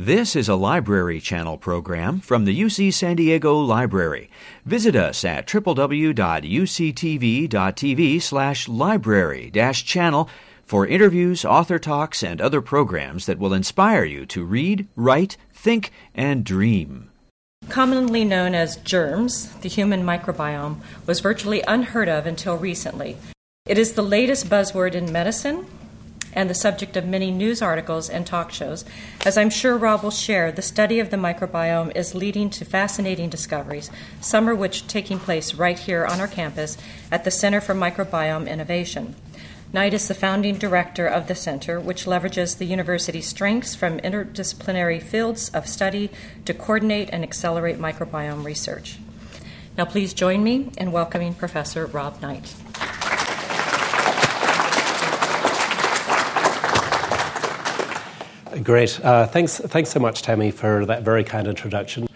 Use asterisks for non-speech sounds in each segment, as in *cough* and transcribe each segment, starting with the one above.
This is a Library Channel program from the UC San Diego Library. Visit us at www.uctv.tv slash library dash channel for interviews, author talks, and other programs that will inspire you to read, write, think, and dream. Commonly known as germs, the human microbiome was virtually unheard of until recently. It is the latest buzzword in medicine, and the subject of many news articles and talk shows. As I'm sure Rob will share, the study of the microbiome is leading to fascinating discoveries, some of which taking place right here on our campus at the Center for Microbiome Innovation. Knight is the founding director of the center, which leverages the university's strengths from interdisciplinary fields of study to coordinate and accelerate microbiome research. Now, please join me in welcoming Professor Rob Knight. Great. Uh, thanks, thanks so much, Tammy, for that very kind introduction.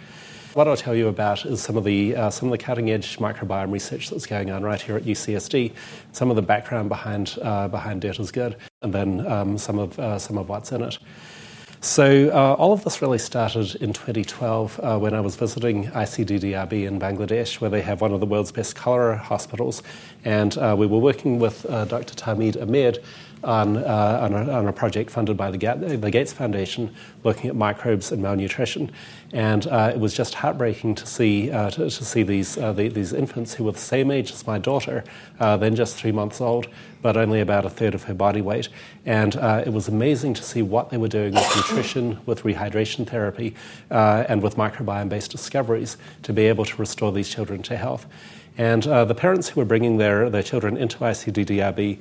What I'll tell you about is some of the uh, some of the cutting edge microbiome research that's going on right here at UCSD, some of the background behind uh, behind Dirt is Good, and then um, some of uh, some of what's in it. So uh, all of this really started in 2012 uh, when I was visiting ICDDRB in Bangladesh, where they have one of the world's best cholera hospitals, and uh, we were working with uh, Dr. Tahmeed Ahmed on, uh, on, a, on, a, project funded by the, the, Gates Foundation looking at microbes and malnutrition. And uh, it was just heartbreaking to see, uh, to, to, see these, uh, the, these infants who were the same age as my daughter, uh, then just three months old, but only about a third of her body weight. And uh, it was amazing to see what they were doing with nutrition, with rehydration therapy, and with microbiome based discoveries to be able to restore these children to health. And uh, the parents who were bringing their, their children into ICDDRB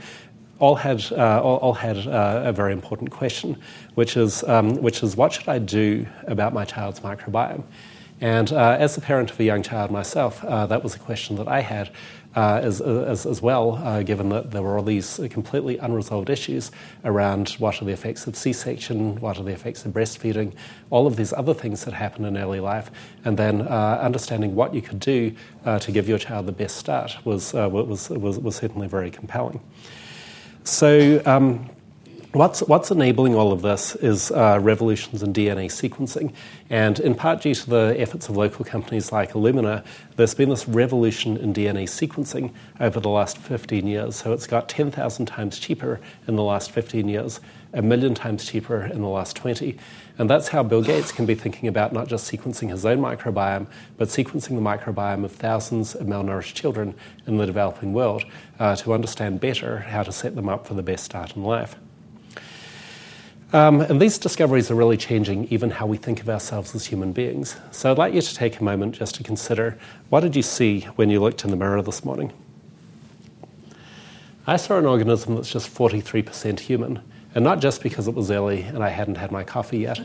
all had, uh, all, all, had uh, a very important question, which is, um, which is what should I do about my child's microbiome? And uh, as the parent of a young child myself, uh, that was a question that I had uh, as, as, as, well, uh, given that there were all these completely unresolved issues around what are the effects of C section, what are the effects of breastfeeding, all of these other things that happen in early life, and then understanding what you could do to give your child the best start was, was, was, was certainly very compelling. So, um, what's, what's enabling all of this is uh, revolutions in DNA sequencing. And in part due to the efforts of local companies like Illumina, there's been this revolution in DNA sequencing over the last 15 years. So, it's got 10,000 times cheaper in the last 15 years, a million times cheaper in the last 20. And that's how Bill Gates can be thinking about not just sequencing his own microbiome, but sequencing the microbiome of thousands of malnourished children in the developing world uh, to understand better how to set them up for the best start in life. Um, and these discoveries are really changing even how we think of ourselves as human beings. So I'd like you to take a moment just to consider what did you see when you looked in the mirror this morning? I saw an organism that's just 43% human. And not just because it was early and I hadn't had my coffee yet.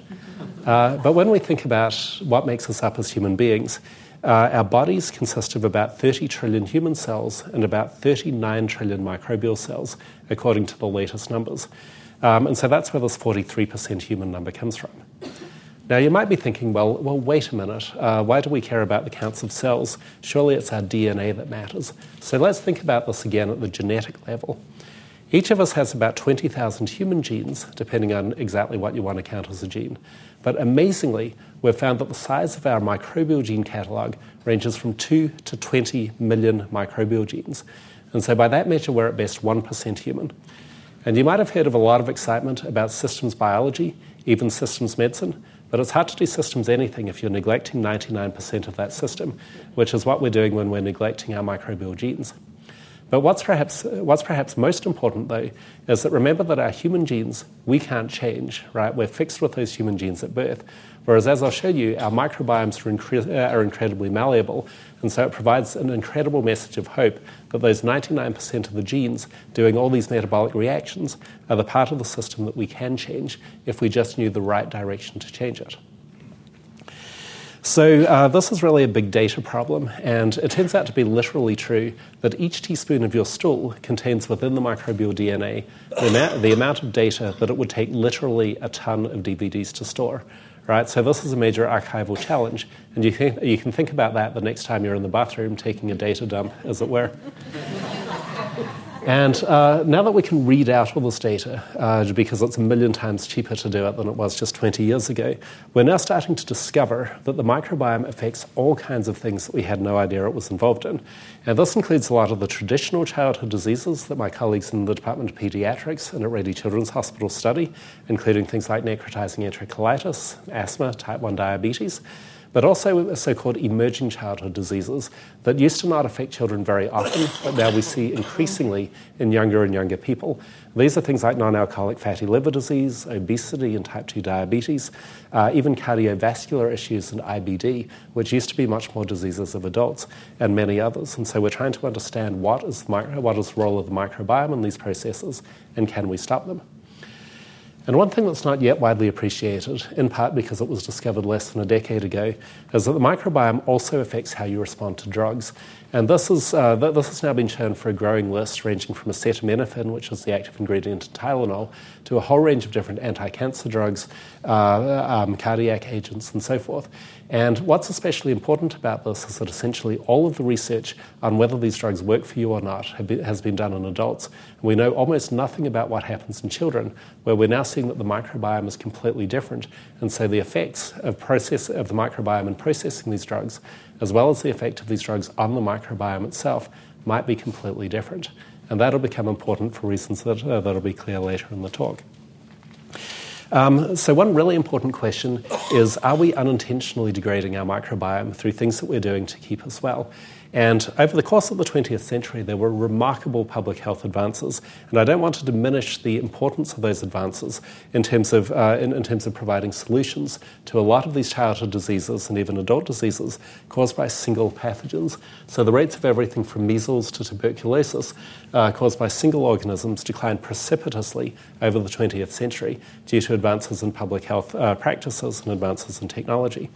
Uh, but when we think about what makes us up as human beings, uh, our bodies consist of about 30 trillion human cells and about 39 trillion microbial cells, according to the latest numbers. Um, and so that's where this 43% human number comes from. Now, you might be thinking, well, well wait a minute. Uh, why do we care about the counts of cells? Surely it's our DNA that matters. So let's think about this again at the genetic level. Each of us has about 20,000 human genes, depending on exactly what you want to count as a gene. But amazingly, we've found that the size of our microbial gene catalogue ranges from 2 to 20 million microbial genes. And so, by that measure, we're at best 1% human. And you might have heard of a lot of excitement about systems biology, even systems medicine, but it's hard to do systems anything if you're neglecting 99% of that system, which is what we're doing when we're neglecting our microbial genes. But what's perhaps, what's perhaps most important, though, is that remember that our human genes, we can't change, right? We're fixed with those human genes at birth. Whereas, as I'll show you, our microbiomes are, incre- are incredibly malleable. And so it provides an incredible message of hope that those 99% of the genes doing all these metabolic reactions are the part of the system that we can change if we just knew the right direction to change it. So, uh, this is really a big data problem, and it turns out to be literally true that each teaspoon of your stool contains within the microbial DNA the amount, the amount of data that it would take literally a ton of DVDs to store. Right? So, this is a major archival challenge, and you, think, you can think about that the next time you're in the bathroom taking a data dump, as it were. And uh, now that we can read out all this data, uh, because it's a million times cheaper to do it than it was just 20 years ago, we're now starting to discover that the microbiome affects all kinds of things that we had no idea it was involved in. And this includes a lot of the traditional childhood diseases that my colleagues in the Department of Pediatrics and at Rady Children's Hospital study, including things like necrotizing enterocolitis, asthma, type 1 diabetes but also so called emerging childhood diseases that used to not affect children very often, but now we see increasingly in younger and younger people. These are things like non alcoholic fatty liver disease, obesity, and type 2 diabetes, uh, even cardiovascular issues and IBD, which used to be much more diseases of adults, and many others. And so we're trying to understand what is micro- what is the role of the microbiome in these processes and can we stop them. And one thing that's not yet widely appreciated, in part because it was discovered less than a decade ago, is that the microbiome also affects how you respond to drugs. And this, is, uh, this has now been shown for a growing list, ranging from acetaminophen, which is the active ingredient in Tylenol, to a whole range of different anti cancer drugs, uh, um, cardiac agents, and so forth. And what's especially important about this is that essentially all of the research on whether these drugs work for you or not has been done in adults. we know almost nothing about what happens in children, where we're now seeing that the microbiome is completely different. And so the effects of, process, of the microbiome in processing these drugs, as well as the effect of these drugs on the microbiome itself, might be completely different. And that'll become important for reasons that, uh, that'll be clear later in the talk. Um, so, one really important question is Are we unintentionally degrading our microbiome through things that we're doing to keep us well? And over the course of the 20th century, there were remarkable public health advances. And I don't want to diminish the importance of those advances in terms of, uh, in, in, terms of providing solutions to a lot of these childhood diseases and even adult diseases caused by single pathogens. So the rates of everything from measles to tuberculosis uh, caused by single organisms declined precipitously over the 20th century due to advances in public health uh, practices and advances in technology.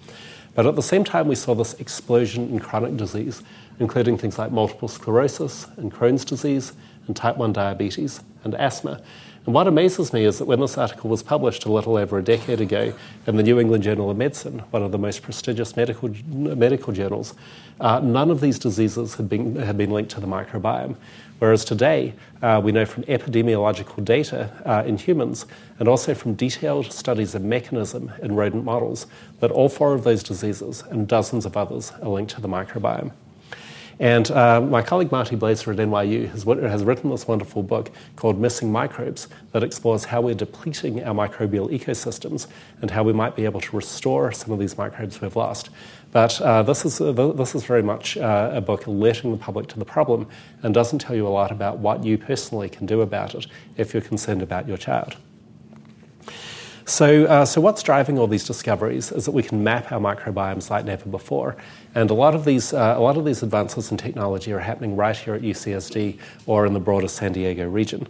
But at the same time, we saw this explosion in chronic disease, including things like multiple sclerosis and Crohn's disease and type 1 diabetes and asthma. And what amazes me is that when this article was published a little over a decade ago in the New England Journal of Medicine, one of the most prestigious medical, medical journals, uh, none of these diseases had been, had been linked to the microbiome. Whereas today, uh, we know from epidemiological data uh, in humans and also from detailed studies of mechanism in rodent models that all four of those diseases and dozens of others are linked to the microbiome. And uh, my colleague Marty Blaser at NYU has, has, written this wonderful book called Missing Microbes that explores how we're depleting our microbial ecosystems and how we might be able to restore some of these microbes we've lost. But uh, this, is, uh, this is very much uh, a book alerting the public to the problem and doesn't tell you a lot about what you personally can do about it if you're concerned about your child. So, uh, so what's driving all these discoveries is that we can map our microbiomes like never before. And a lot of these, uh, a lot of these advances in technology are happening right here at UCSD or in the broader San Diego region.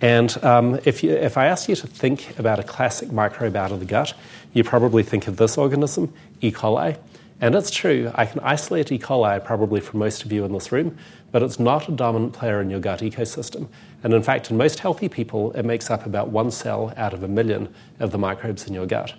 And um, if, you, if I ask you to think about a classic microbe out of the gut, you probably think of this organism, E. coli. And it's true, I can isolate E. coli probably from most of you in this room, but it's not a dominant player in your gut ecosystem. And in fact, in most healthy people, it makes up about one cell out of a million of the microbes in your gut.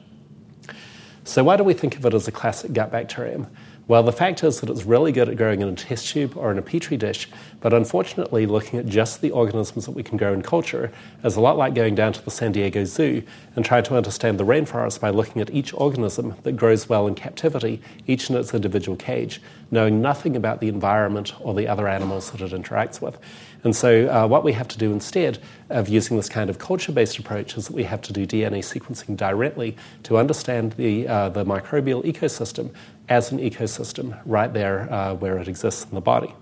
So, why do we think of it as a classic gut bacterium? Well, the fact is that it's really good at growing in a test tube or in a petri dish, but unfortunately, looking at just the organisms that we can grow in culture is a lot like going down to the San Diego Zoo and trying to understand the rainforest by looking at each organism that grows well in captivity, each in its individual cage, knowing nothing about the environment or the other animals that it interacts with. And so, uh, what we have to do instead of using this kind of culture based approach is that we have to do DNA sequencing directly to understand the, uh, the microbial ecosystem as an ecosystem right there uh, where it exists in the body.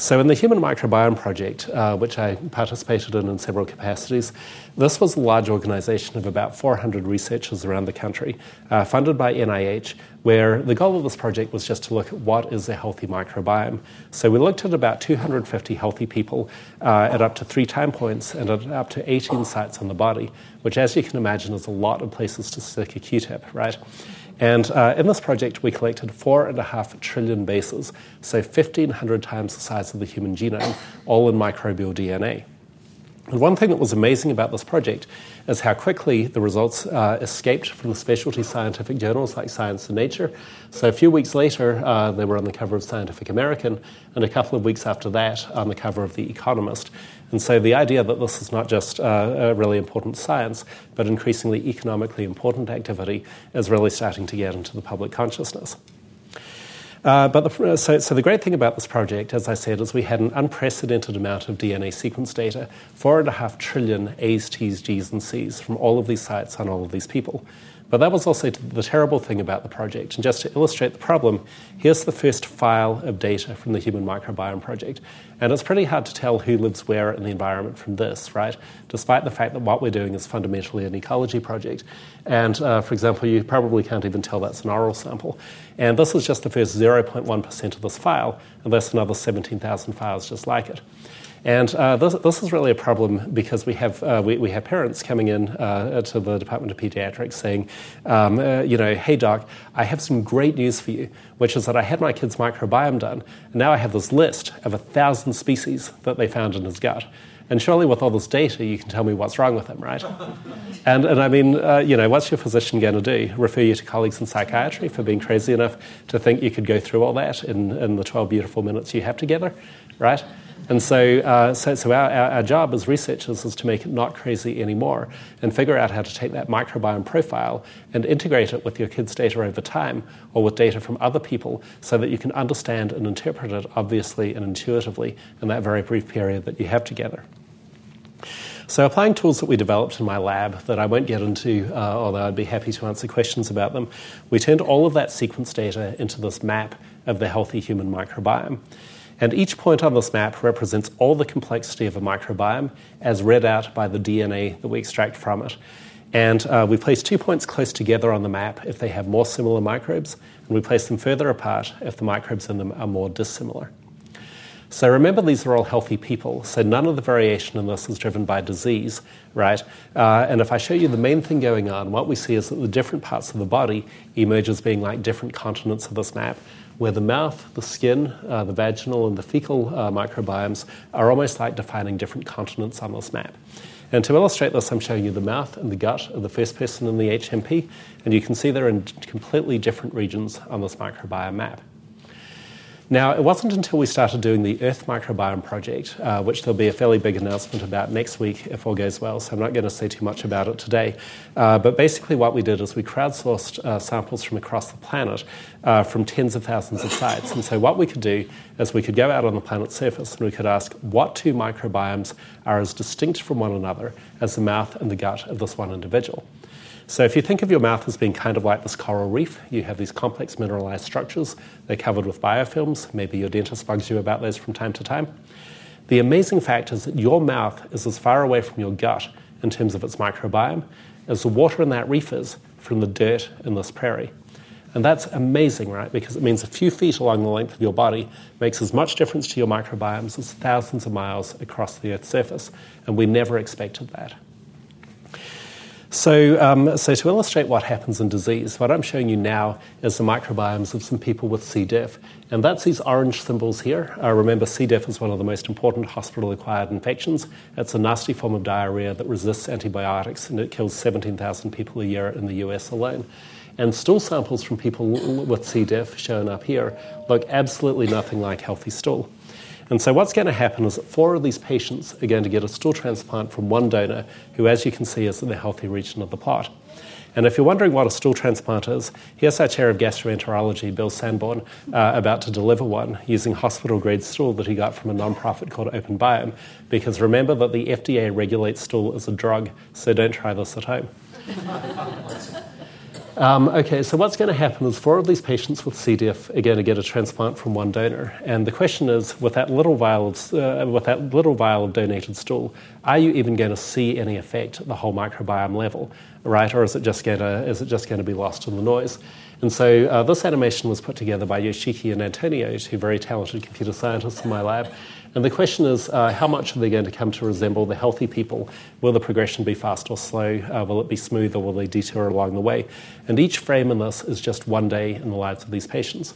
So, in the Human Microbiome Project, uh, which I participated in in several capacities, this was a large organization of about 400 researchers around the country, uh, funded by NIH, where the goal of this project was just to look at what is a healthy microbiome. So, we looked at about 250 healthy people uh, at up to three time points and at up to 18 sites on the body, which, as you can imagine, is a lot of places to stick a Q tip, right? And uh, in this project, we collected four and a half trillion bases, so 1,500 times the size of the human genome, all in microbial DNA. And one thing that was amazing about this project is how quickly the results uh, escaped from the specialty scientific journals like Science and Nature. So a few weeks later, uh, they were on the cover of Scientific American, and a couple of weeks after that, on the cover of The Economist. And so the idea that this is not just uh, a really important science, but increasingly economically important activity is really starting to get into the public consciousness. Uh, but the, so, so, the great thing about this project, as I said, is we had an unprecedented amount of DNA sequence data, four and a half trillion A's, T's, G's, and C's from all of these sites on all of these people. But that was also the terrible thing about the project. And just to illustrate the problem, here's the first file of data from the Human Microbiome Project. And it's pretty hard to tell who lives where in the environment from this, right? Despite the fact that what we're doing is fundamentally an ecology project. And uh, for example, you probably can't even tell that's an oral sample. And this is just the first 0.1% of this file, and there's another 17,000 files just like it. And uh, this, this, is really a problem because we have, uh, we, we, have parents coming in uh, to the Department of Pediatrics saying, um, uh, you know, hey doc, I have some great news for you, which is that I had my kid's microbiome done, and now I have this list of a thousand species that they found in his gut. And surely, with all this data, you can tell me what's wrong with him, right? *laughs* and, and I mean, uh, you know, what's your physician going to do? Refer you to colleagues in psychiatry for being crazy enough to think you could go through all that in, in the 12 beautiful minutes you have together, right? And so, uh, so, so our, our, job as researchers is to make it not crazy anymore and figure out how to take that microbiome profile and integrate it with your kids' data over time or with data from other people so that you can understand and interpret it obviously and intuitively in that very brief period that you have together. So, applying tools that we developed in my lab that I won't get into, uh, although I'd be happy to answer questions about them, we turned all of that sequence data into this map of the healthy human microbiome. And each point on this map represents all the complexity of a microbiome as read out by the DNA that we extract from it. And uh, we place two points close together on the map if they have more similar microbes, and we place them further apart if the microbes in them are more dissimilar. So remember, these are all healthy people, so none of the variation in this is driven by disease, right? Uh, and if I show you the main thing going on, what we see is that the different parts of the body emerge as being like different continents of this map, where the mouth, the skin, uh, the vaginal, and the fecal uh, microbiomes are almost like defining different continents on this map. And to illustrate this, I'm showing you the mouth and the gut of the first person in the HMP, and you can see they're in completely different regions on this microbiome map. Now, it wasn't until we started doing the Earth Microbiome Project, uh, which there'll be a fairly big announcement about next week if all goes well, so I'm not going to say too much about it today. Uh, but basically, what we did is we crowdsourced uh, samples from across the planet uh, from tens of thousands of sites. And so, what we could do is we could go out on the planet's surface and we could ask what two microbiomes are as distinct from one another as the mouth and the gut of this one individual. So if you think of your mouth as being kind of like this coral reef, you have these complex mineralized structures. They're covered with biofilms. Maybe your dentist bugs you about those from time to time. The amazing fact is that your mouth is as far away from your gut in terms of its microbiome as the water in that reef is from the dirt in this prairie. And that's amazing, right? Because it means a few feet along the length of your body makes as much difference to your microbiomes as thousands of miles across the Earth's surface. And we never expected that. So, um, so to illustrate what happens in disease, what I'm showing you now is the microbiomes of some people with C. diff. And that's these orange symbols here. Uh, remember, C. diff is one of the most important hospital-acquired infections. It's a nasty form of diarrhea that resists antibiotics, and it kills 17,000 people a year in the US alone. And stool samples from people with C. diff, shown up here, look absolutely nothing like healthy stool. And so, what's going to happen is that four of these patients are going to get a stool transplant from one donor, who, as you can see, is in the healthy region of the plot. And if you're wondering what a stool transplant is, here's our chair of gastroenterology, Bill Sandborn, uh, about to deliver one using hospital grade stool that he got from a nonprofit called OpenBiome. Because remember that the FDA regulates stool as a drug, so don't try this at home. *laughs* Um, okay, so what's going to happen is four of these patients with C. diff are going to get a transplant from one donor, and the question is, with that little vial of, uh, with that little vial of donated stool, are you even going to see any effect at the whole microbiome level, right? Or is it just going to is it just going to be lost in the noise? And so uh, this animation was put together by Yoshiki and Antonio, two very talented computer scientists in my lab. And the question is, uh, how much are they going to come to resemble the healthy people? Will the progression be fast or slow? Uh, will it be smooth or will they detour along the way? And each frame in this is just one day in the lives of these patients.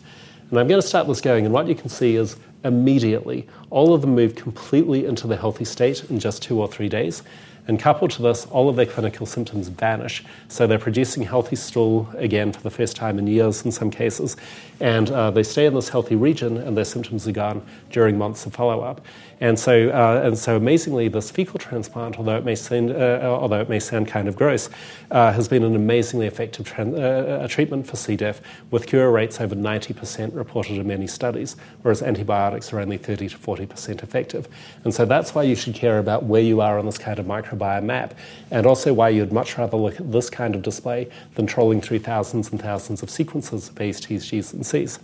And I'm going to start this going, and what you can see is immediately all of them move completely into the healthy state in just two or three days. And coupled to this, all of their clinical symptoms vanish. So they're producing healthy stool again for the first time in years in some cases. And uh, they stay in this healthy region, and their symptoms are gone during months of follow up. And so, uh, and so amazingly, this fecal transplant, although it may sound, uh, although it may sound kind of gross, uh, has been an amazingly effective tran- uh, treatment for C. diff, with cure rates over 90% reported in many studies, whereas antibiotics are only 30 to 40% effective. And so that's why you should care about where you are on this kind of microbiome map, and also why you'd much rather look at this kind of display than trolling through thousands and thousands of sequences of A's, T's, G's, and C's.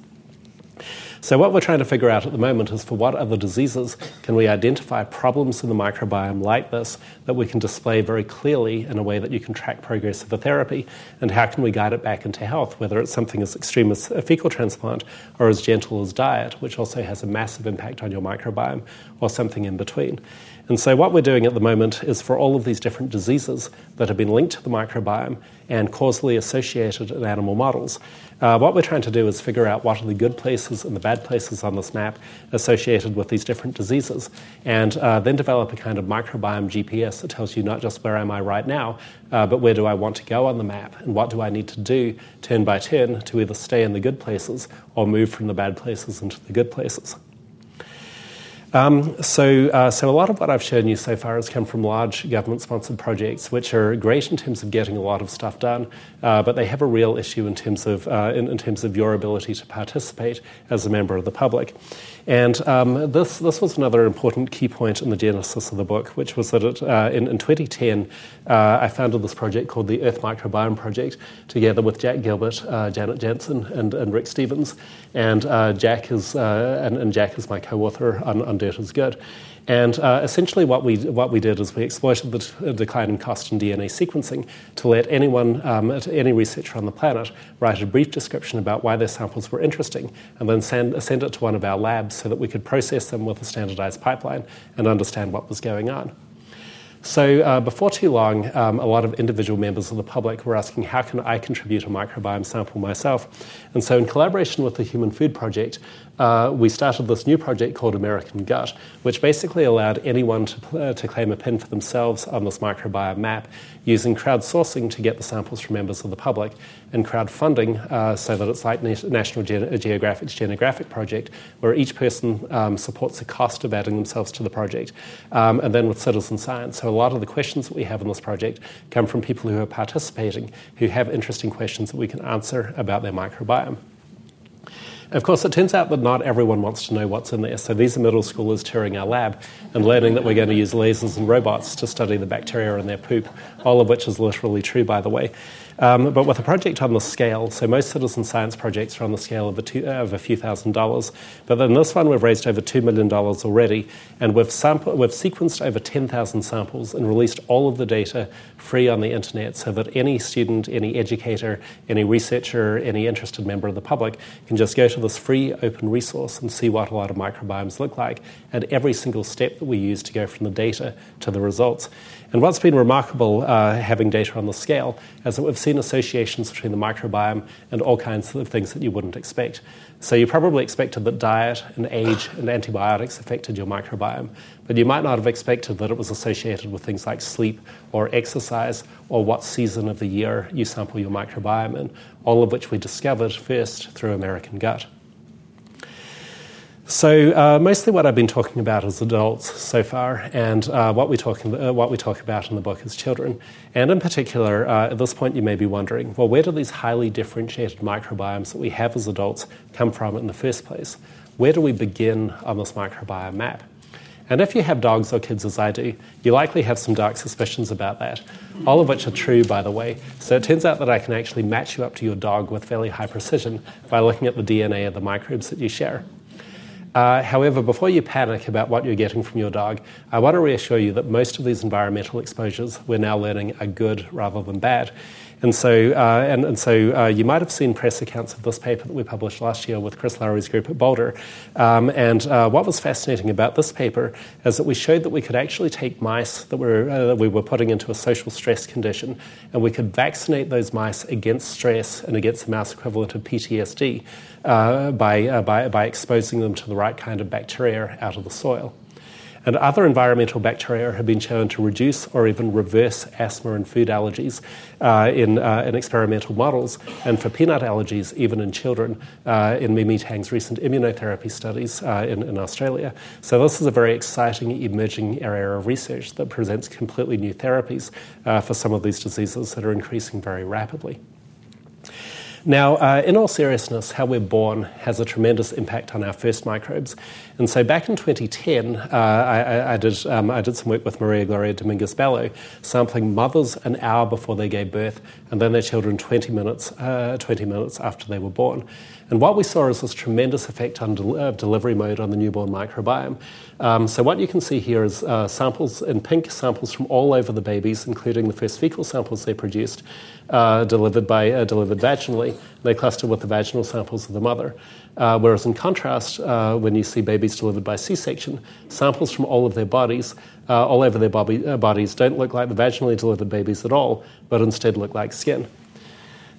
So, what we're trying to figure out at the moment is for what other diseases can we identify problems in the microbiome like this that we can display very clearly in a way that you can track progress of a therapy, and how can we guide it back into health, whether it's something as extreme as a fecal transplant or as gentle as diet, which also has a massive impact on your microbiome, or something in between. And so, what we're doing at the moment is for all of these different diseases that have been linked to the microbiome and causally associated in animal models, uh, what we're trying to do is figure out what are the good places and the bad places on this map associated with these different diseases, and uh, then develop a kind of microbiome GPS that tells you not just where am I right now, uh, but where do I want to go on the map, and what do I need to do turn by turn to either stay in the good places or move from the bad places into the good places. Um, so, uh, so a lot of what I've shown you so far has come from large government-sponsored projects, which are great in terms of getting a lot of stuff done, uh, but they have a real issue in terms of uh, in, in, terms of your ability to participate as a member of the public. And um, this, this was another important key point in the genesis of the book, which was that it, uh, in, in, 2010, uh, I founded this project called the Earth Microbiome Project, together with Jack Gilbert, uh, Janet Jansson, and, and, Rick Stevens. And uh, Jack is uh, and, and, Jack is my co-author on, on Dirt is Good. And uh, essentially, what we, what we did is we exploited the t- decline in cost in DNA sequencing to let anyone, um, any researcher on the planet, write a brief description about why their samples were interesting, and then send, send it to one of our labs so that we could process them with a standardized pipeline and understand what was going on. So uh, before too long, um, a lot of individual members of the public were asking, how can I contribute a microbiome sample myself? And so in collaboration with the Human Food Project, uh, we started this new project called American Gut, which basically allowed anyone to, uh, to claim a pin for themselves on this microbiome map using crowdsourcing to get the samples from members of the public and crowdfunding uh, so that it's like National Ge- Geographic's Genographic project, where each person um, supports the cost of adding themselves to the project. Um, and then with citizen science. So a lot of the questions that we have in this project come from people who are participating, who have interesting questions that we can answer about their microbiome. Of course, it turns out that not everyone wants to know what's in there. So these are middle schoolers touring our lab and learning that we're going to use lasers and robots to study the bacteria in their poop, all of which is literally true, by the way. Um, but with a project on the scale, so most citizen science projects are on the scale of a, two, of a few thousand dollars, but in this one we've raised over $2 million already, and we've, sample, we've sequenced over 10,000 samples and released all of the data free on the internet so that any student, any educator, any researcher, any interested member of the public can just go to this free open resource and see what a lot of microbiomes look like and every single step that we use to go from the data to the results. And what's been remarkable uh, having data on the scale is that we've seen associations between the microbiome and all kinds of things that you wouldn't expect. So you probably expected that diet and age and antibiotics affected your microbiome, but you might not have expected that it was associated with things like sleep or exercise or what season of the year you sample your microbiome in, all of which we discovered first through American Gut. So uh, mostly what I've been talking about is adults so far, and uh, what we talk uh, what we talk about in the book is children. And in particular, uh, at this point, you may be wondering, well, where do these highly differentiated microbiomes that we have as adults come from in the first place? Where do we begin on this microbiome map? And if you have dogs or kids as I do, you likely have some dark suspicions about that, all of which are true, by the way. So it turns out that I can actually match you up to your dog with fairly high precision by looking at the DNA of the microbes that you share. Uh, however, before you panic about what you're getting from your dog, I want to reassure you that most of these environmental exposures we're now learning are good rather than bad. And so, uh, and, and, so uh, you might have seen press accounts of this paper that we published last year with Chris Lowry's group at Boulder. Um, and uh, what was fascinating about this paper is that we showed that we could actually take mice that, were, uh, that we were putting into a social stress condition, and we could vaccinate those mice against stress and against the mouse equivalent of PTSD uh, by, uh, by, by exposing them to the right kind of bacteria out of the soil. And other environmental bacteria have been shown to reduce or even reverse asthma and food allergies uh, in, uh, in experimental models, and for peanut allergies, even in children, uh, in Mimi Tang's recent immunotherapy studies uh, in, in Australia. So, this is a very exciting emerging area of research that presents completely new therapies uh, for some of these diseases that are increasing very rapidly. Now, uh, in all seriousness, how we're born has a tremendous impact on our first microbes. And so back in 2010, uh, I, I, did, um, I did some work with Maria Gloria Dominguez Bello, sampling mothers an hour before they gave birth and then their children 20 minutes, uh, 20 minutes after they were born. And what we saw is this tremendous effect on del- uh, delivery mode on the newborn microbiome. Um, so what you can see here is uh, samples in pink, samples from all over the babies, including the first fecal samples they produced, uh, delivered by uh, delivered vaginally. They cluster with the vaginal samples of the mother. Uh, whereas in contrast, uh, when you see babies delivered by C-section, samples from all of their bodies, all over their bodies, don't look like the vaginally delivered babies at all, but instead look like skin.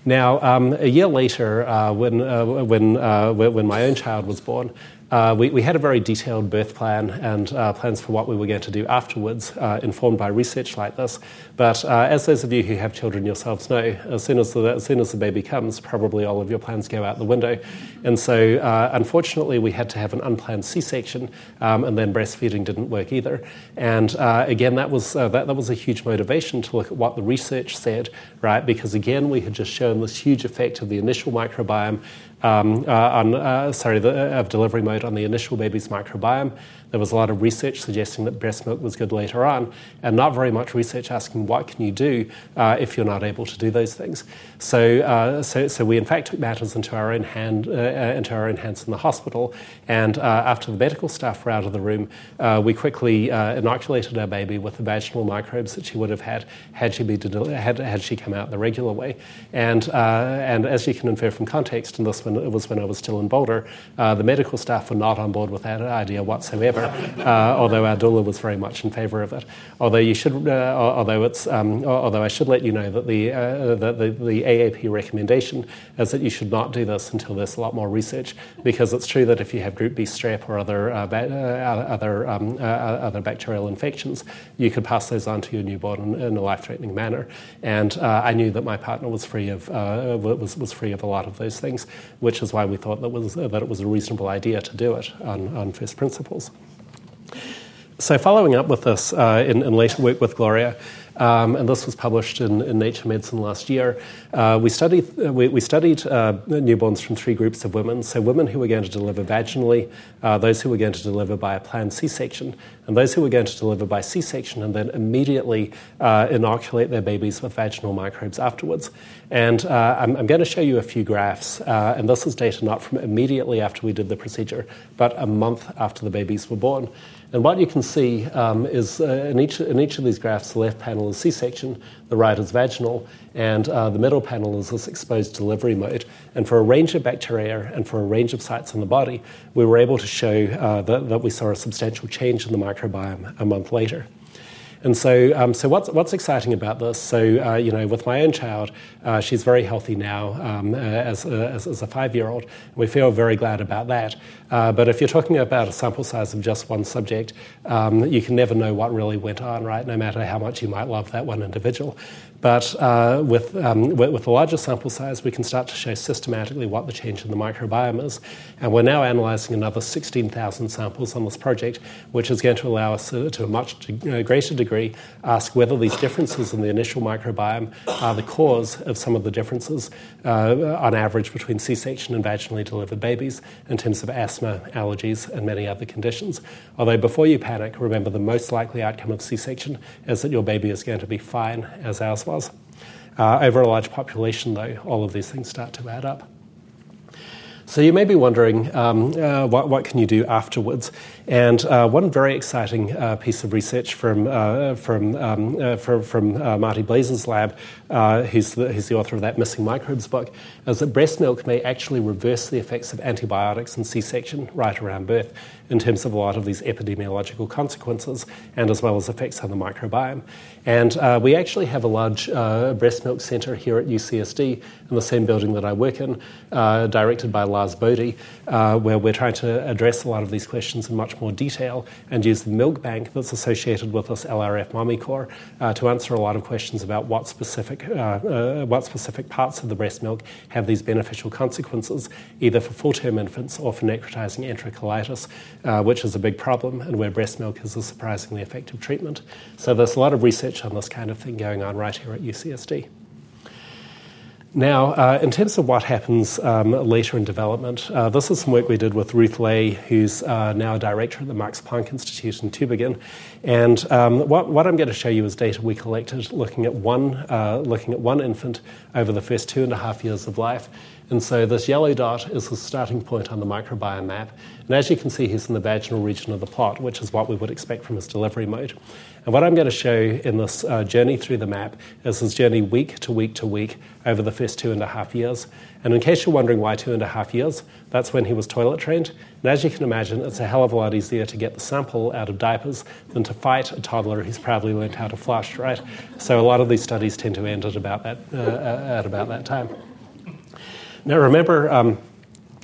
Now, um, a year later, uh, when, uh, when, uh, when my own child was born, uh, we, we, had a very detailed birth plan and uh, plans for what we were going to do afterwards, uh, informed by research like this. But uh, as those of you who have children yourselves know, as soon as, the, as soon as the baby comes, probably all of your plans go out the window. And so, uh, unfortunately, we had to have an unplanned C section, um, and then breastfeeding didn't work either. And uh, again, that was, that, that was a huge motivation to look at what the research said, right? Because again, we had just shown this huge effect of the initial microbiome um, uh, on, uh, sorry, the, uh, of delivery mode on the initial baby's microbiome. There was a lot of research suggesting that breast milk was good later on, and not very much research asking what can you do uh, if you're not able to do those things. So, uh, so, so we in fact took matters into our own hand, uh, into our own hands in the hospital. And after the medical staff were out of the room, we quickly inoculated our baby with the vaginal microbes that she would have had had she, be, had, had she come out the regular way. And, and as you can infer from context, and this one, it was when I was still in Boulder, the medical staff were not on board with that idea whatsoever uh, although doula was very much in favour of it. Although you should, uh, although it's, um, although I should let you know that the, uh, the, the, the, AAP recommendation is that you should not do this until there's a lot more research, because it's true that if you have Group B strep or other uh, ba- uh, other um, uh, other bacterial infections, you could pass those on to your newborn in, in a life-threatening manner. And I knew that my partner was free of was was free of a lot of those things, which is why we thought that was that it was a reasonable idea to do it on, on first principles. So, following up with this uh, in, in, later work with Gloria, um, and this was published in, in, Nature Medicine last year, uh, we studied, we, we studied uh, newborns from three groups of women. So, women who were going to deliver vaginally, uh, those who were going to deliver by a planned C section, and those who were going to deliver by C section and then immediately uh, inoculate their babies with vaginal microbes afterwards. And uh, I'm, I'm, going to show you a few graphs, and this is data not from immediately after we did the procedure, but a month after the babies were born. And what you can see um, is uh, in, each, in each of these graphs, the left panel is C section, the right is vaginal, and uh, the middle panel is this exposed delivery mode. And for a range of bacteria and for a range of sites in the body, we were able to show uh, that, that we saw a substantial change in the microbiome a month later. And so, um, so what's, what's exciting about this? So, uh, you know, with my own child, uh, she's very healthy now um, uh, as, uh, as, as, a five year old. We feel very glad about that. Uh, but if you're talking about a sample size of just one subject, um, you can never know what really went on, right? No matter how much you might love that one individual. But uh, with, um, with, a larger sample size, we can start to show systematically what the change in the microbiome is. And we're now analysing another 16,000 samples on this project, which is going to allow us to, to a much greater degree, ask whether these differences in the initial microbiome are the cause of some of the differences uh, on average between C section and vaginally delivered babies in terms of asthma, allergies, and many other conditions. Although, before you panic, remember the most likely outcome of C section is that your baby is going to be fine, as ours was. Uh, over a large population, though, all of these things start to add up. So you may be wondering, um, uh, what, what, can you do afterwards? And uh, one very exciting uh, piece of research from, uh, from, um, uh, from, from uh, Marty Blaser's lab, who's the, who's, the, author of that Missing Microbes book, is that breast milk may actually reverse the effects of antibiotics in C-section right around birth in terms of a lot of these epidemiological consequences and as well as effects on the microbiome. And uh, we actually have a large uh, breast milk centre here at UCSD in the same building that I work in, uh, directed by Lars Bode, uh, where we're trying to address a lot of these questions in much more detail and use the milk bank that's associated with this LRF MOMI CORE uh, to answer a lot of questions about what specific, uh, what specific parts of the breast milk have these beneficial consequences, either for full term infants or for necrotizing enterocolitis, uh, which is a big problem and where breast milk is a surprisingly effective treatment. So there's a lot of research on this kind of thing going on right here at UCSD. Now, uh, in terms of what happens um, later in development, uh, this is some work we did with Ruth Ley, who's uh, now a director at the Max Planck Institute in Tübingen. And um, what, what, I'm going to show you is data we collected looking at one, uh, looking at one infant over the first two and a half years of life. And so this yellow dot is the starting point on the microbiome map. And as you can see, he's in the vaginal region of the plot, which is what we would expect from his delivery mode. And what I'm going to show in this uh, journey through the map is his journey week to week to week over the first two and a half years. And in case you're wondering why two and a half years, that's when he was toilet trained. And as you can imagine, it's a hell of a lot easier to get the sample out of diapers than to fight a toddler who's probably learned how to flush, right? So a lot of these studies tend to end at about that, uh, at about that time. Now remember, um,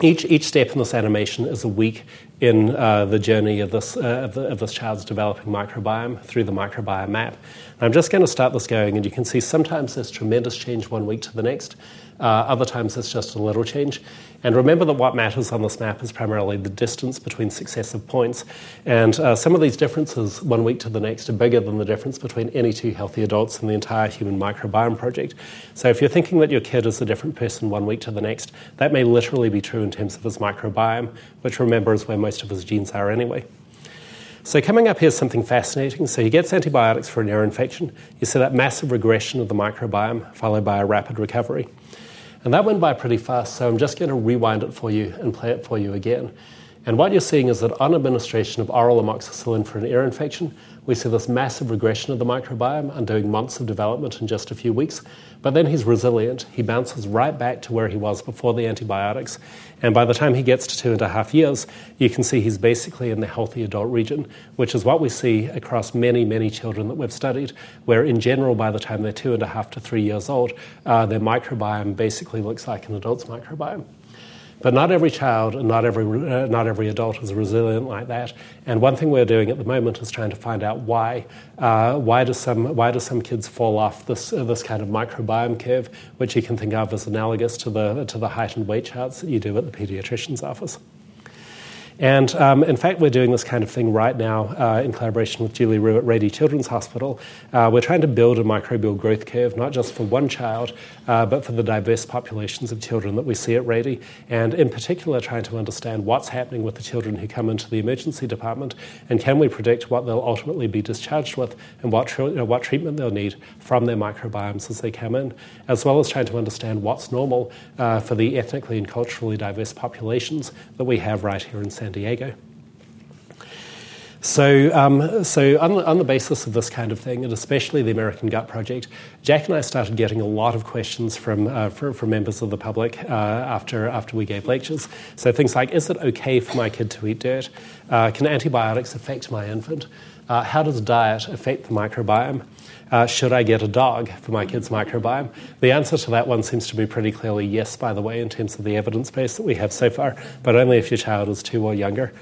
each, each step in this animation is a week in uh, the journey of this, uh, of, the, of, this child's developing microbiome through the microbiome map. And I'm just going to start this going, and you can see sometimes there's tremendous change one week to the next. Uh, other times it's just a little change. And remember that what matters on this map is primarily the distance between successive points. And uh, some of these differences, one week to the next, are bigger than the difference between any two healthy adults in the entire Human Microbiome Project. So if you're thinking that your kid is a different person one week to the next, that may literally be true in terms of his microbiome, which remember is where most of his genes are anyway. So coming up here is something fascinating. So he gets antibiotics for an ear infection. You see that massive regression of the microbiome followed by a rapid recovery. And that went by pretty fast, so I'm just going to rewind it for you and play it for you again. And what you're seeing is that on administration of oral amoxicillin for an ear infection, we see this massive regression of the microbiome, undoing months of development in just a few weeks. But then he's resilient. He bounces right back to where he was before the antibiotics. And by the time he gets to two and a half years, you can see he's basically in the healthy adult region, which is what we see across many, many children that we've studied, where in general, by the time they're two and a half to three years old, uh, their microbiome basically looks like an adult's microbiome. But not every child and not every, uh, not every adult is resilient like that. And one thing we're doing at the moment is trying to find out why. Uh, why, do some, why do some kids fall off this, uh, this kind of microbiome curve, which you can think of as analogous to the, to the height and weight charts that you do at the pediatrician's office? And um, in fact, we're doing this kind of thing right now uh, in collaboration with Julie Ryu at Rady Children's Hospital. Uh, we're trying to build a microbial growth curve, not just for one child, uh, but for the diverse populations of children that we see at Rady. And in particular, trying to understand what's happening with the children who come into the emergency department and can we predict what they'll ultimately be discharged with and what, tr- what treatment they'll need from their microbiomes as they come in, as well as trying to understand what's normal uh, for the ethnically and culturally diverse populations that we have right here in San San Diego. So, um, so on, on, the basis of this kind of thing, and especially the American Gut Project, Jack and I started getting a lot of questions from, uh, from, from, members of the public uh, after, after we gave lectures. So things like, is it okay for my kid to eat dirt? Uh, can antibiotics affect my infant? Uh, how does diet affect the microbiome? Uh, should I get a dog for my kid's microbiome? The answer to that one seems to be pretty clearly yes, by the way, in terms of the evidence base that we have so far, but only if your child is two or younger.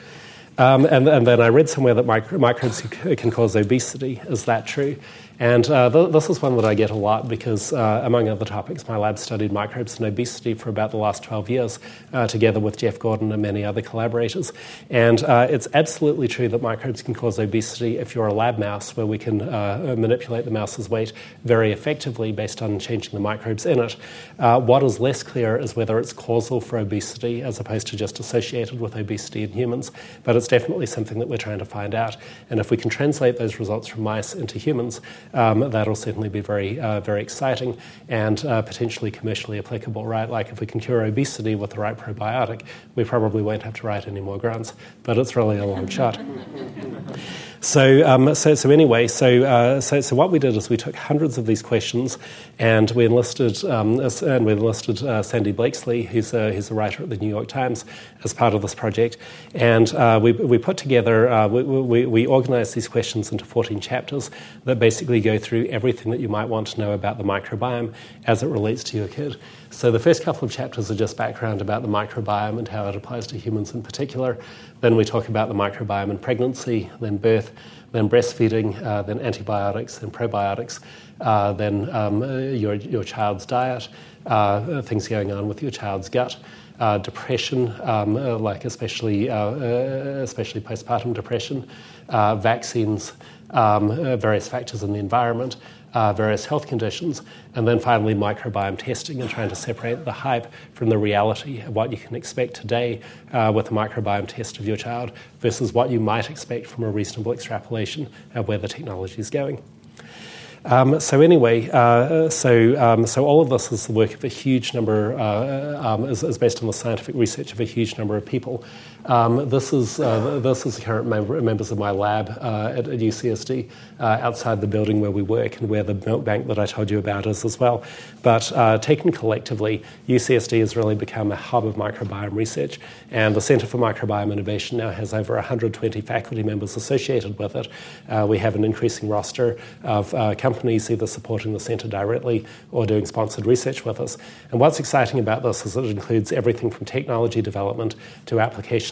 Um, and, and, then I read somewhere that micro- microbes can cause obesity. Is that true? And uh, th- this is one that I get a lot because, uh, among other topics, my lab studied microbes and obesity for about the last 12 years, uh, together with Jeff Gordon and many other collaborators. And uh, it's absolutely true that microbes can cause obesity if you're a lab mouse, where we can uh, manipulate the mouse's weight very effectively based on changing the microbes in it. Uh, what is less clear is whether it's causal for obesity as opposed to just associated with obesity in humans. But it's definitely something that we're trying to find out. And if we can translate those results from mice into humans, um, that'll certainly be very, uh, very exciting and uh, potentially commercially applicable, right? Like if we can cure obesity with the right probiotic, we probably won't have to write any more grants, but it's really a long shot. *laughs* So, um, so, so anyway, so, uh, so, so what we did is we took hundreds of these questions, and we enlisted um, and we enlisted uh, Sandy Blakeslee, who's a, who's a writer at the New York Times, as part of this project, and uh, we, we put together uh, we, we, we organized these questions into 14 chapters that basically go through everything that you might want to know about the microbiome as it relates to your kid. So the first couple of chapters are just background about the microbiome and how it applies to humans in particular. Then we talk about the microbiome in pregnancy, then birth, then breastfeeding, uh, then antibiotics, then probiotics, uh, then um, uh, your, your child's diet, uh, things going on with your child's gut. Uh, depression, um, uh, like especially especially postpartum depression, vaccines, um, various factors in the environment, uh, various health conditions, and then finally microbiome testing and trying to separate the hype from the reality of what you can expect today uh, with a microbiome test of your child versus what you might expect from a reasonable extrapolation of where the technology is going. Um, so anyway, uh, so um, so all of this is the work of a huge number, uh, um, is, is, based on the scientific research of a huge number of people. Um, this is uh, this is current member, members of my lab uh, at, at, UCSD uh, outside the building where we work and where the milk bank that I told you about is as well. But uh, taken collectively, UCSD has really become a hub of microbiome research, and the Centre for Microbiome Innovation now has over 120 faculty members associated with it. we have an increasing roster of companies companies either supporting the centre directly or doing sponsored research with us. And what's exciting about this is it includes everything from technology development to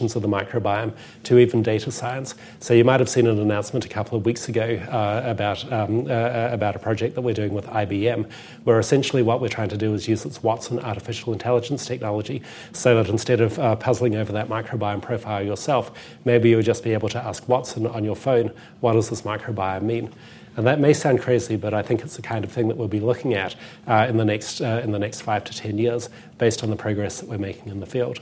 of the microbiome to even data science. So you might have seen an announcement a couple of weeks ago uh, about, um, uh, about a project that we're doing with IBM, where essentially what we're trying to do is use its Watson artificial intelligence technology so that instead of uh, puzzling over that microbiome profile yourself, maybe you'll just be able to ask Watson on your phone, what does this microbiome mean? And that may sound crazy, but I think it's the kind of thing that we'll be looking at uh, in, the next, uh, in the next five to ten years based on the progress that we're making in the field.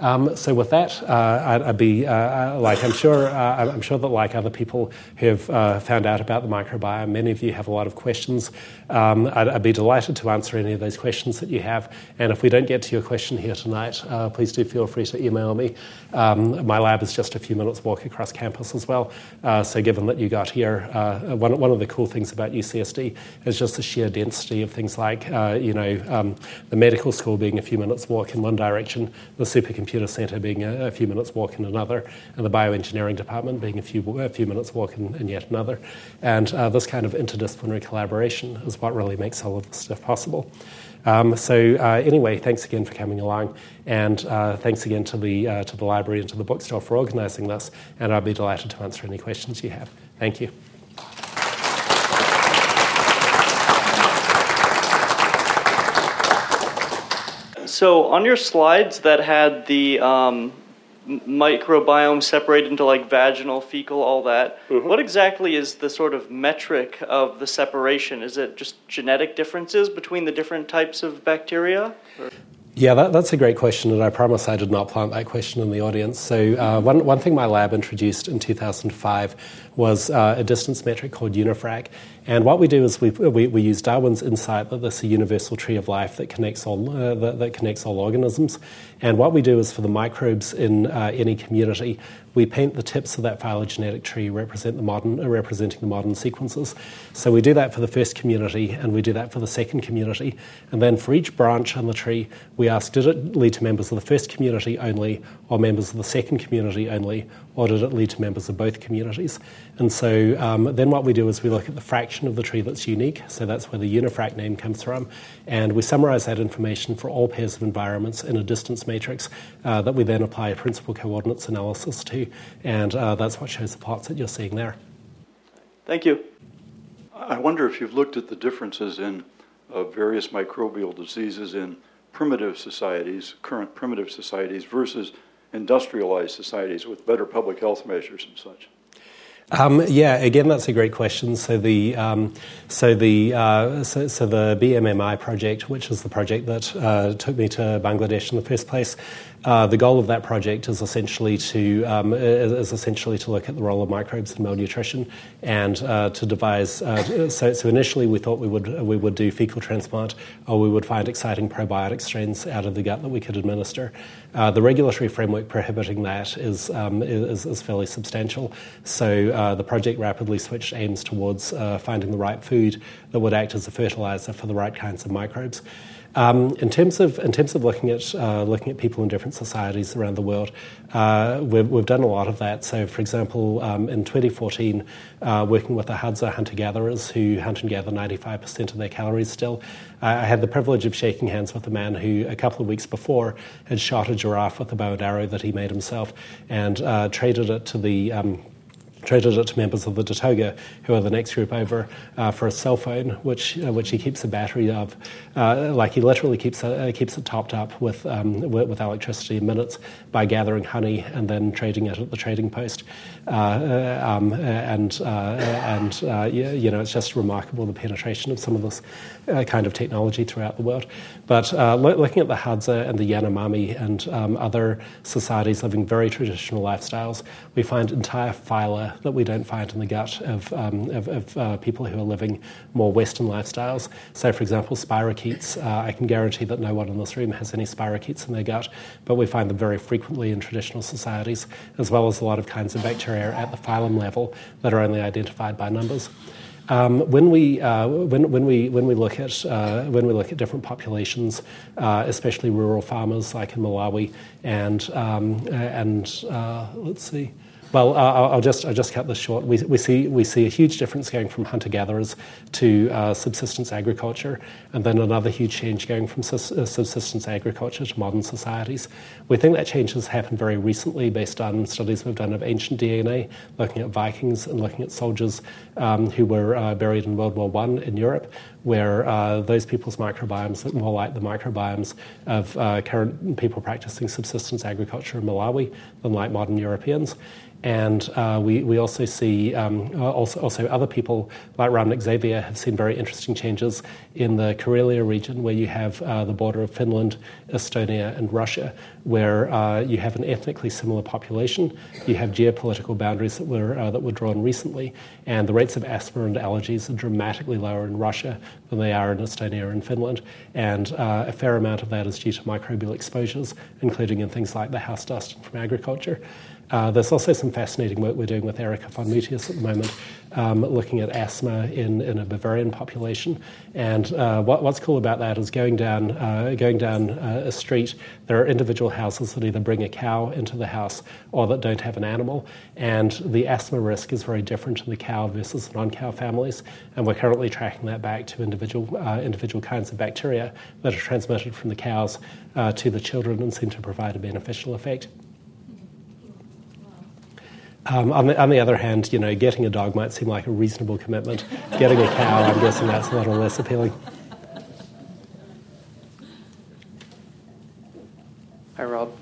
Um, so with that, uh, I'd, I'd, be uh, uh like I'm sure uh, I'm sure that like other people who have uh, found out about the microbiome, many of you have a lot of questions. Um, I'd, I'd, be delighted to answer any of those questions that you have. And if we don't get to your question here tonight, uh, please do feel free to email me. Um, my lab is just a few minutes walk across campus as well. so given that you got here, one one of the cool things about UCSD is just the sheer density of things like you know um, the medical school being a few minutes walk in one direction, the supercomputer computer centre being a, a, few minutes walk in another, and the bioengineering department being a few, a few minutes walk in, in yet another. And uh, this kind of interdisciplinary collaboration is what really makes all of this stuff possible. Um, so uh, anyway, thanks again for coming along, and uh, thanks again to the uh, to the library and to the bookstore for organising this. And I'd be delighted to answer any questions you have. Thank you. So on your slides that had the um, microbiome separated into like vaginal, fecal, all that. Mm-hmm. What exactly is the sort of metric of the separation? Is it just genetic differences between the different types of bacteria? Or? Yeah, that, that's a great question, and I promise I did not plant that question in the audience. So, uh, one, one thing my lab introduced in 2005 was uh, a distance metric called UniFrac. And what we do is we, we, we use Darwin's insight that there's a universal tree of life that connects all, uh, that, that, connects all organisms. And what we do is for the microbes in uh, any community, we paint the tips of that phylogenetic tree represent the modern, uh, representing the modern sequences. So we do that for the first community, and we do that for the second community. And then for each branch on the tree, we ask did it lead to members of the first community only, or members of the second community only, or did it lead to members of both communities? And so um, then what we do is we look at the fraction of the tree that's unique, so that's where the unifrac name comes from, and we summarize that information for all pairs of environments in a distance matrix uh, that we then apply a principal coordinates analysis to, and uh, that's what shows the plots that you're seeing there. Thank you. I wonder if you've looked at the differences in uh, various microbial diseases in primitive societies, current primitive societies, versus industrialized societies with better public health measures and such? Um, yeah, again, that's a great question. So the um, so the uh, so, so, the BMMI project, which is the project that uh, took me to Bangladesh in the first place, Uh, the goal of that project is essentially to um, is, essentially to look at the role of microbes in malnutrition and uh, to devise. Uh, so, so initially we thought we would we would do fecal transplant, or we would find exciting probiotic strains out of the gut that we could administer. Uh, the regulatory framework prohibiting that is, um, is, is, fairly substantial. So uh, the project rapidly switched aims towards uh, finding the right food that would act as a fertilizer for the right kinds of microbes. Um, in terms of in terms of looking at uh, looking at people in different societies around the world, uh, we've, we've done a lot of that. So, for example, um, in 2014, uh, working with the Hadza hunter gatherers who hunt and gather 95% of their calories still, I had the privilege of shaking hands with a man who, a couple of weeks before, had shot a giraffe with a bow and arrow that he made himself and uh, traded it to the um, traded it to members of the Datoga, who are the next group over, uh, for a cell phone, which uh, which he keeps a battery of. Uh, like he literally keeps uh, keeps it topped up with, um, with, with electricity in minutes by gathering honey and then trading it at the trading post. Uh, uh, um, and and you know it's just remarkable the penetration of some of this kind of technology throughout the world. But looking at the Hadza and the Yanomami and um, other societies living very traditional lifestyles, we find entire phyla that we don't find in the gut of, um, of, of uh, people who are living more Western lifestyles. So, for example, spirochetes, uh, I can guarantee that no one in this room has any spirochetes in their gut, but we find them very frequently in traditional societies, as well as a lot of kinds of bacteria at the phylum level that are only identified by numbers. Um, when we uh, when, when we when we look at uh, when we look at different populations, uh, especially rural farmers like in Malawi, and um, and uh, let's see. Well, I'll just I'll just cut this short. We, we see we see a huge difference going from hunter gatherers to uh, subsistence agriculture, and then another huge change going from uh, subsistence agriculture to modern societies. We think that change has happened very recently, based on studies we've done of ancient DNA, looking at Vikings and looking at soldiers um, who were uh, buried in World War One in Europe, where uh, those people's microbiomes look more like the microbiomes of uh, current people practicing subsistence agriculture in Malawi than like modern Europeans. And uh, we, we also see um, uh, also, also other people like Ramnik Xavier have seen very interesting changes in the Karelia region, where you have uh, the border of Finland, Estonia, and Russia, where uh, you have an ethnically similar population. You have geopolitical boundaries that were, uh, that were drawn recently, and the rates of asthma and allergies are dramatically lower in Russia than they are in Estonia and Finland. And uh, a fair amount of that is due to microbial exposures, including in things like the house dust from agriculture. Uh, there's also some fascinating work we're doing with Erika von Mutius at the moment, um, looking at asthma in, in a Bavarian population. And uh, what, what's cool about that is going down, uh, going down uh, a street, there are individual houses that either bring a cow into the house or that don't have an animal. And the asthma risk is very different in the cow versus non cow families. And we're currently tracking that back to individual, uh, individual kinds of bacteria that are transmitted from the cows to the children and seem to provide a beneficial effect. Um, on, the, on, the, other hand, you know, getting a dog might seem like a reasonable commitment. Getting a cow, I'm guessing that's a little less appealing. Hi, Rob.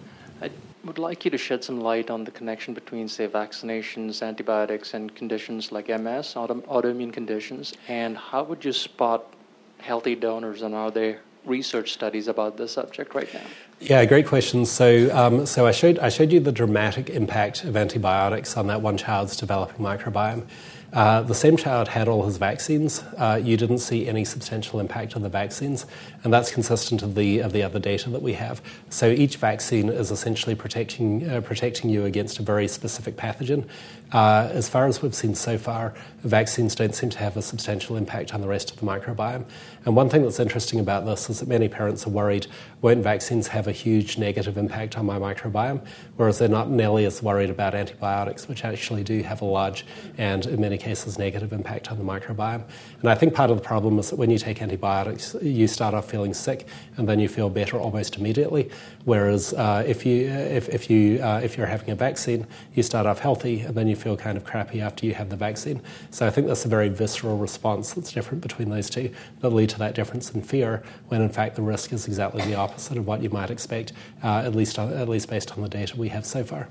I would like you to shed some light on the connection between, say, vaccinations, antibiotics, and conditions like MS, auto- autoimmune conditions, and how would you spot healthy donors, and are there research studies about this subject right now? Yeah, great question. So, um, so I showed I showed you the dramatic impact of antibiotics on that one child's developing microbiome. Uh, the same child had all his vaccines. Uh, you didn't see any substantial impact on the vaccines, and that's consistent of the of the other data that we have. So each vaccine is essentially protecting uh, protecting you against a very specific pathogen. Uh, as far as we've seen so far, vaccines don't seem to have a substantial impact on the rest of the microbiome. And one thing that's interesting about this is that many parents are worried won't vaccines have a huge negative impact on my microbiome, whereas they're not nearly as worried about antibiotics, which actually do have a large and, in many cases, negative impact on the microbiome. And I think part of the problem is that when you take antibiotics, you start off feeling sick and then you feel better almost immediately. Whereas uh, if, you, if, if, you, uh, if you're having a vaccine, you start off healthy and then you feel kind of crappy after you have the vaccine. So I think that's a very visceral response that's different between those two that lead to that difference in fear when in fact the risk is exactly the opposite of what you might expect, uh, at, least, at least based on the data we have so far.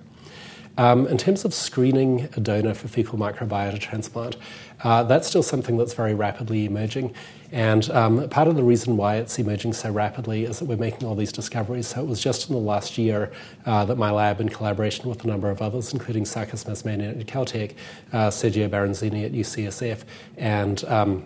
Um, in terms of screening a donor for fecal microbiota transplant, uh, that's still something that's very rapidly emerging. And um, part of the reason why it's emerging so rapidly is that we're making all these discoveries. So it was just in the last year uh, that my lab, in collaboration with a number of others, including Sarkis Mazmanian at Caltech, uh, Sergio Baranzini at UCSF, and um,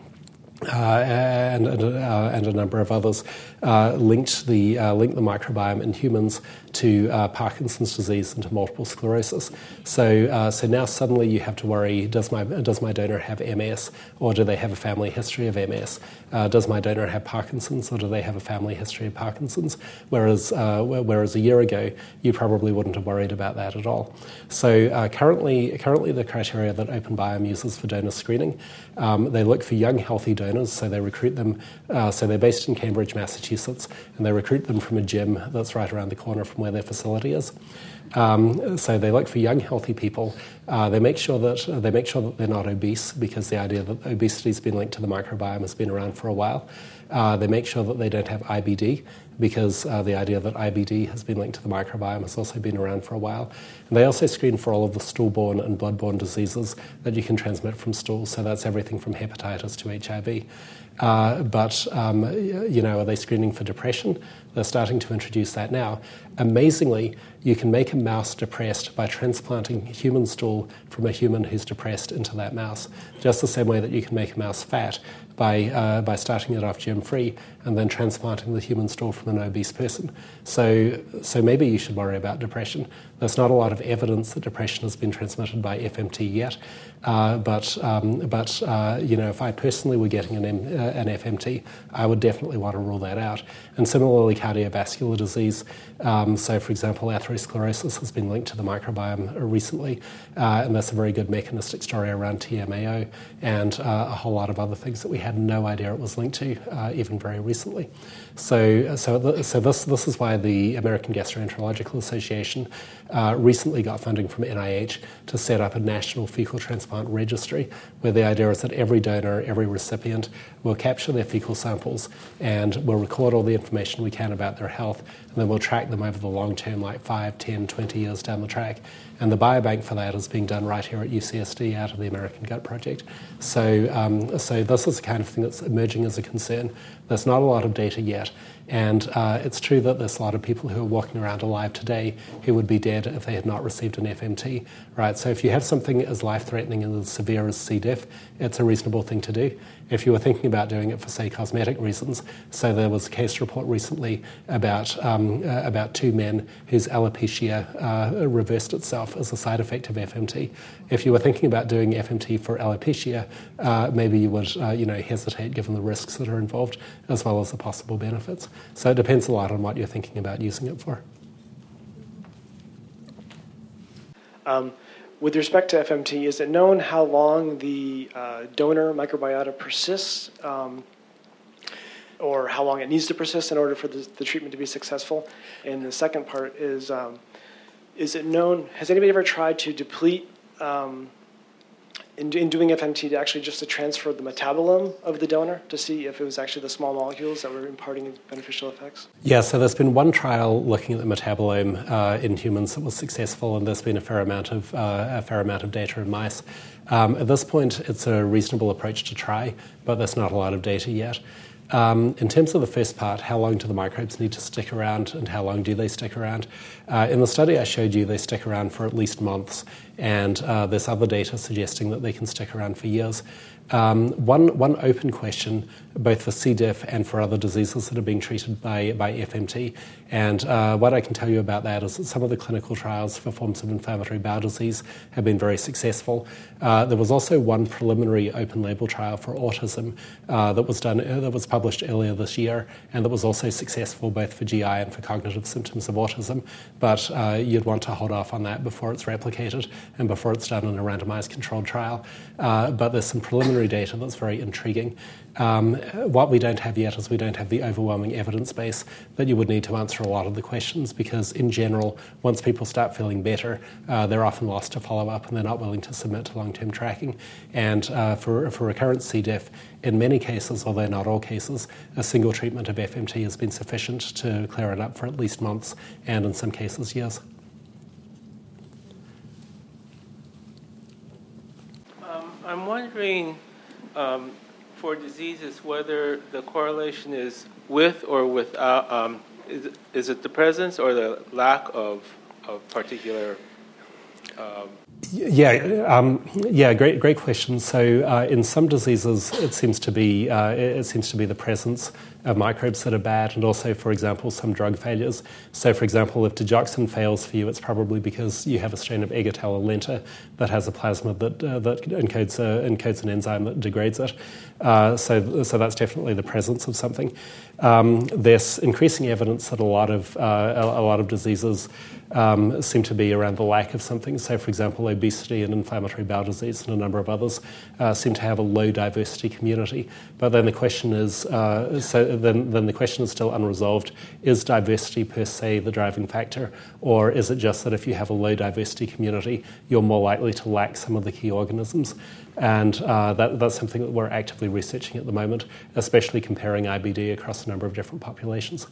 uh, and, uh, and, a number of others uh, linked the uh, linked the microbiome in humans to uh, Parkinson's disease and to multiple sclerosis. So, uh, so now suddenly you have to worry: does my does my donor have MS, or do they have a family history of MS? Uh, does my donor have Parkinson's, or do they have a family history of Parkinson's? Whereas uh, whereas a year ago you probably wouldn't have worried about that at all. So uh, currently currently the criteria that OpenBiome uses for donor screening, um, they look for young healthy donors. So they recruit them. Uh, so they're based in Cambridge, Massachusetts, and they recruit them from a gym that's right around the corner from where their facility is. Um, so they look for young, healthy people. Uh, they make sure that they make sure that they're not obese because the idea that obesity has been linked to the microbiome has been around for a while. Uh, they make sure that they don't have IBD because uh, the idea that IBD has been linked to the microbiome has also been around for a while. And they also screen for all of the stool-borne and blood-borne diseases that you can transmit from stool. So that's everything from hepatitis to HIV. Uh, but um, you know, are they screening for depression? They're starting to introduce that now. Amazingly, you can make a mouse depressed by transplanting human stool from a human who's depressed into that mouse, just the same way that you can make a mouse fat by, uh, by starting it off germ free and then transplanting the human stool from an obese person. So, so maybe you should worry about depression. There's not a lot of evidence that depression has been transmitted by FMT yet, uh, but, um, but uh, you know, if I personally were getting an, M, uh, an FMT, I would definitely want to rule that out. And similarly, cardiovascular disease. Um, so, for example, atherosclerosis has been linked to the microbiome recently, uh, and that's a very good mechanistic story around TMAO and uh, a whole lot of other things that we had no idea it was linked to, uh, even very recently. So, so, the, so this, this is why the American Gastroenterological Association uh, recently got funding from NIH to set up a national fecal transplant registry, where the idea is that every donor, every recipient will capture their fecal samples and we'll record all the information we can about their health, and then we'll track them over the long term, like 5, 10, 20 years down the track. And the biobank for that is being done right here at UCSD out of the American Gut Project. So, um, so this is the kind of thing that's emerging as a concern. There's not a lot of data yet. And uh, it's true that there's a lot of people who are walking around alive today who would be dead if they had not received an FMT, right? So if you have something as life-threatening and as severe as C. diff, it's a reasonable thing to do. If you were thinking about doing it for, say, cosmetic reasons, so there was a case report recently about um, uh, about two men whose alopecia uh, reversed itself as a side effect of FMT. If you were thinking about doing FMT for alopecia, uh, maybe you would, uh, you know, hesitate given the risks that are involved as well as the possible benefits. So it depends a lot on what you're thinking about using it for. Um, with respect to FMT, is it known how long the uh, donor microbiota persists, um, or how long it needs to persist in order for the, the, treatment to be successful? And the second part is, um, is it known? Has anybody ever tried to deplete um, in, in doing FMT to actually just to transfer the metabolome of the donor to see if it was actually the small molecules that were imparting beneficial effects? Yeah, so there's been one trial looking at the metabolome uh, in humans that was successful, and there's been a fair amount of uh, a fair amount of data in mice. Um, at this point, it's a reasonable approach to try, but there's not a lot of data yet. Um, in terms of the first part, how long do the microbes need to stick around and how long do they stick around? Uh, in the study I showed you, they stick around for at least months, and uh, there's other data suggesting that they can stick around for years. Um, one, one open question, both for C. diff and for other diseases that are being treated by, by FMT. And uh, what I can tell you about that is that some of the clinical trials for forms of inflammatory bowel disease have been very successful. Uh, there was also one preliminary open label trial for autism uh, that was done uh, that was published earlier this year, and that was also successful both for GI and for cognitive symptoms of autism. But uh, you'd want to hold off on that before it's replicated and before it's done in a randomized controlled trial. Uh, but there's some preliminary preliminary data that's very intriguing. Um, what we don't have yet is we don't have the overwhelming evidence base that you would need to answer a lot of the questions because, in general, once people start feeling better, uh, they're often lost to follow up and they're not willing to submit to long term tracking. And uh, for, for recurrent C. diff, in many cases, although not all cases, a single treatment of FMT has been sufficient to clear it up for at least months and, in some cases, years. Um, I'm wondering. Um for diseases whether the correlation is with or without, um, is, is it the presence or the lack of, of particular um, yeah, um, yeah, great, great question. So, uh, in some diseases, it seems to be uh, it seems to be the presence of microbes that are bad, and also, for example, some drug failures. So, for example, if digoxin fails for you, it's probably because you have a strain of Eggerthella lenta that has a plasmid that uh, that encodes a, encodes an enzyme that degrades it. Uh, so, so that's definitely the presence of something. Um, there's increasing evidence that a lot of uh, a, lot of diseases um, seem to be around the lack of something. So, for example, obesity and inflammatory bowel disease and a number of others uh, seem to have a low diversity community. But then the question is, uh, so then, then the question is still unresolved: Is diversity per se the driving factor, or is it just that if you have a low diversity community, you're more likely to lack some of the key organisms? And uh, that, that's something that we're actively researching at the moment, especially comparing IBD across number of different populations.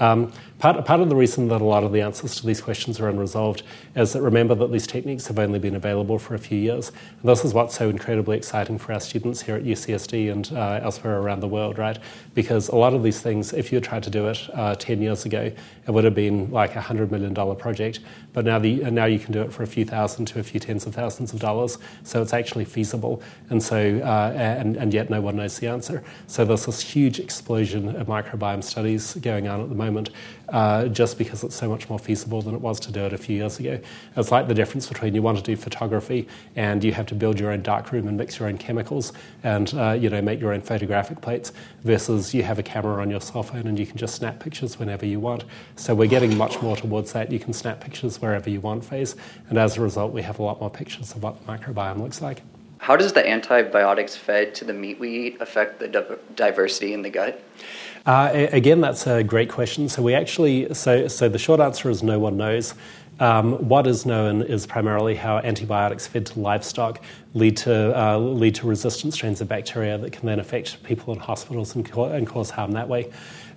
Um, part, part of the reason that a lot of the answers to these questions are unresolved is that remember that these techniques have only been available for a few years. And this is what's so incredibly exciting for our students here at UCSD and uh, elsewhere around the world, right? Because a lot of these things, if you had tried to do it uh, 10 years ago, it would have been like a $100 million project. But now, the, now you can do it for a few thousand to a few tens of thousands of dollars. So it's actually feasible. And, so, uh, and, and yet no one knows the answer. So there's this huge explosion of microbiome studies going on at the moment moment uh, just because it's so much more feasible than it was to do it a few years ago. It's like the difference between you want to do photography and you have to build your own darkroom and mix your own chemicals and uh, you know make your own photographic plates versus you have a camera on your cell phone and you can just snap pictures whenever you want. So we're getting much more towards that. You can snap pictures wherever you want phase, and as a result, we have a lot more pictures of what the microbiome looks like. How does the antibiotics fed to the meat we eat affect the diversity in the gut? Uh, again, that's a great question. So we actually, so so the short answer is no one knows. Um, what is known is primarily how antibiotics fed to livestock lead to uh, lead to resistant strains of bacteria that can then affect people in hospitals and, co- and cause harm that way.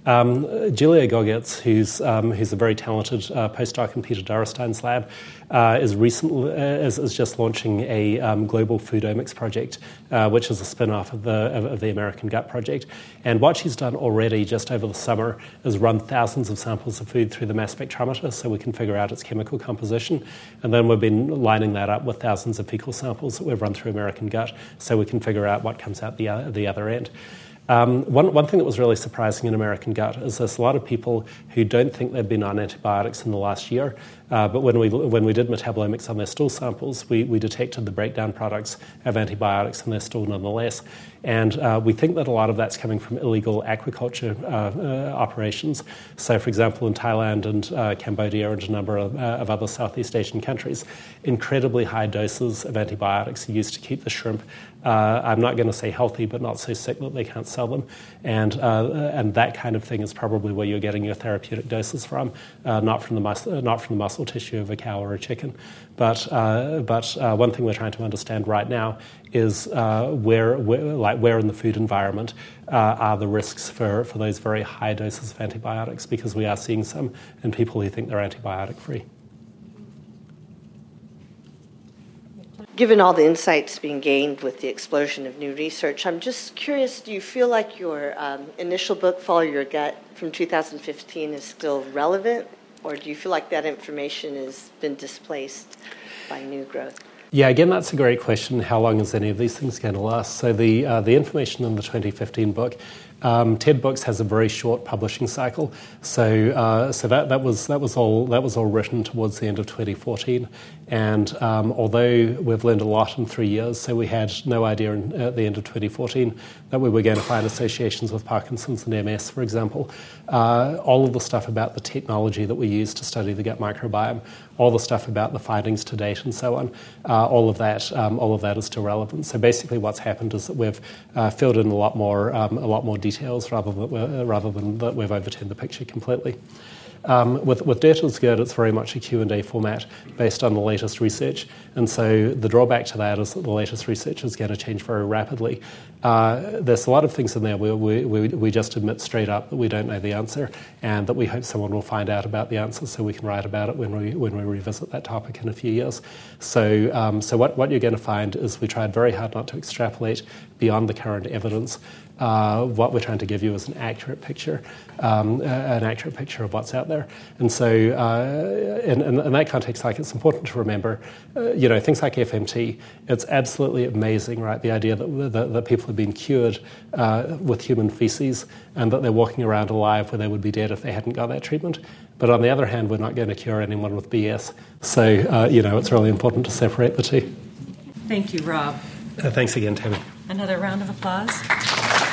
Um, Julia Gauglitz, who's, um, who's a very talented uh, postdoc in Peter Dorrestein's lab, uh, is, recently, uh, is, is, just launching a um, global foodomics project, uh, which is a spin off of the, of, of, the American Gut Project. And what she's done already just over the summer is run thousands of samples of food through the mass spectrometer so we can figure out its chemical composition. And then we've been lining that up with thousands of fecal samples that we've run through American Gut so we can figure out what comes out the, uh, the other end. Um, one, one thing that was really surprising in American gut is there's a lot of people who don't think they've been on antibiotics in the last year, uh, but when we, when we did metabolomics on their stool samples, we, we detected the breakdown products of antibiotics in their stool nonetheless. And uh, we think that a lot of that's coming from illegal aquaculture uh, uh operations. So, for example, in Thailand and uh, Cambodia and a number of, uh, of, other Southeast Asian countries, incredibly high doses of antibiotics are used to keep the shrimp. Uh, I'm not going to say healthy, but not so sick that they can't sell them. And, uh, and that kind of thing is probably where you're getting your therapeutic doses from, uh, not, from the mus- not from the muscle tissue of a cow or a chicken. But, but one thing we're trying to understand right now is uh, where, where, like where in the food environment uh, are the risks for, for those very high doses of antibiotics, because we are seeing some in people who think they're antibiotic free. Given all the insights being gained with the explosion of new research, I'm just curious do you feel like your um, initial book, Follow Your Gut, from 2015 is still relevant, or do you feel like that information has been displaced by new growth? Yeah, again, that's a great question. How long is any of these things going to last? So the uh, the information in the 2015 book um, TED Books has a very short publishing cycle, so uh, so that, that was that was all that was all written towards the end of 2014. And um, although we've learned a lot in three years, so we had no idea in, at the end of 2014 that we were going to find associations with Parkinson's and MS, for example. Uh, all of the stuff about the technology that we use to study the gut microbiome, all the stuff about the findings to date, and so on, uh, all of that um, all of that is still relevant. So basically, what's happened is that we've uh, filled in a lot more um, a lot more details rather than, uh, rather than that we've overturned the picture completely. Um, with, with Dirt Good, it's very much a Q&A format based on the latest research. And so the drawback to that is that the latest research is going to change very rapidly. Uh, there's a lot of things in there where we, we, we just admit straight up that we don't know the answer and that we hope someone will find out about the answer so we can write about it when we, when we revisit that topic in a few years. So, um, so what, what you're going to find is we tried very hard not to extrapolate beyond the current evidence uh, what we're trying to give you is an accurate picture, um, an accurate picture of what's out there. And so, uh, in, in, in, that context, like it's important to remember, uh, you know, things like FMT. It's absolutely amazing, right? The idea that that, that people have been cured uh, with human feces and that they're walking around alive where they would be dead if they hadn't got that treatment. But on the other hand, we're not going to cure anyone with BS. So, uh, you know, it's really important to separate the two. Thank you, Rob. Uh, thanks again, Tammy. Another round of applause.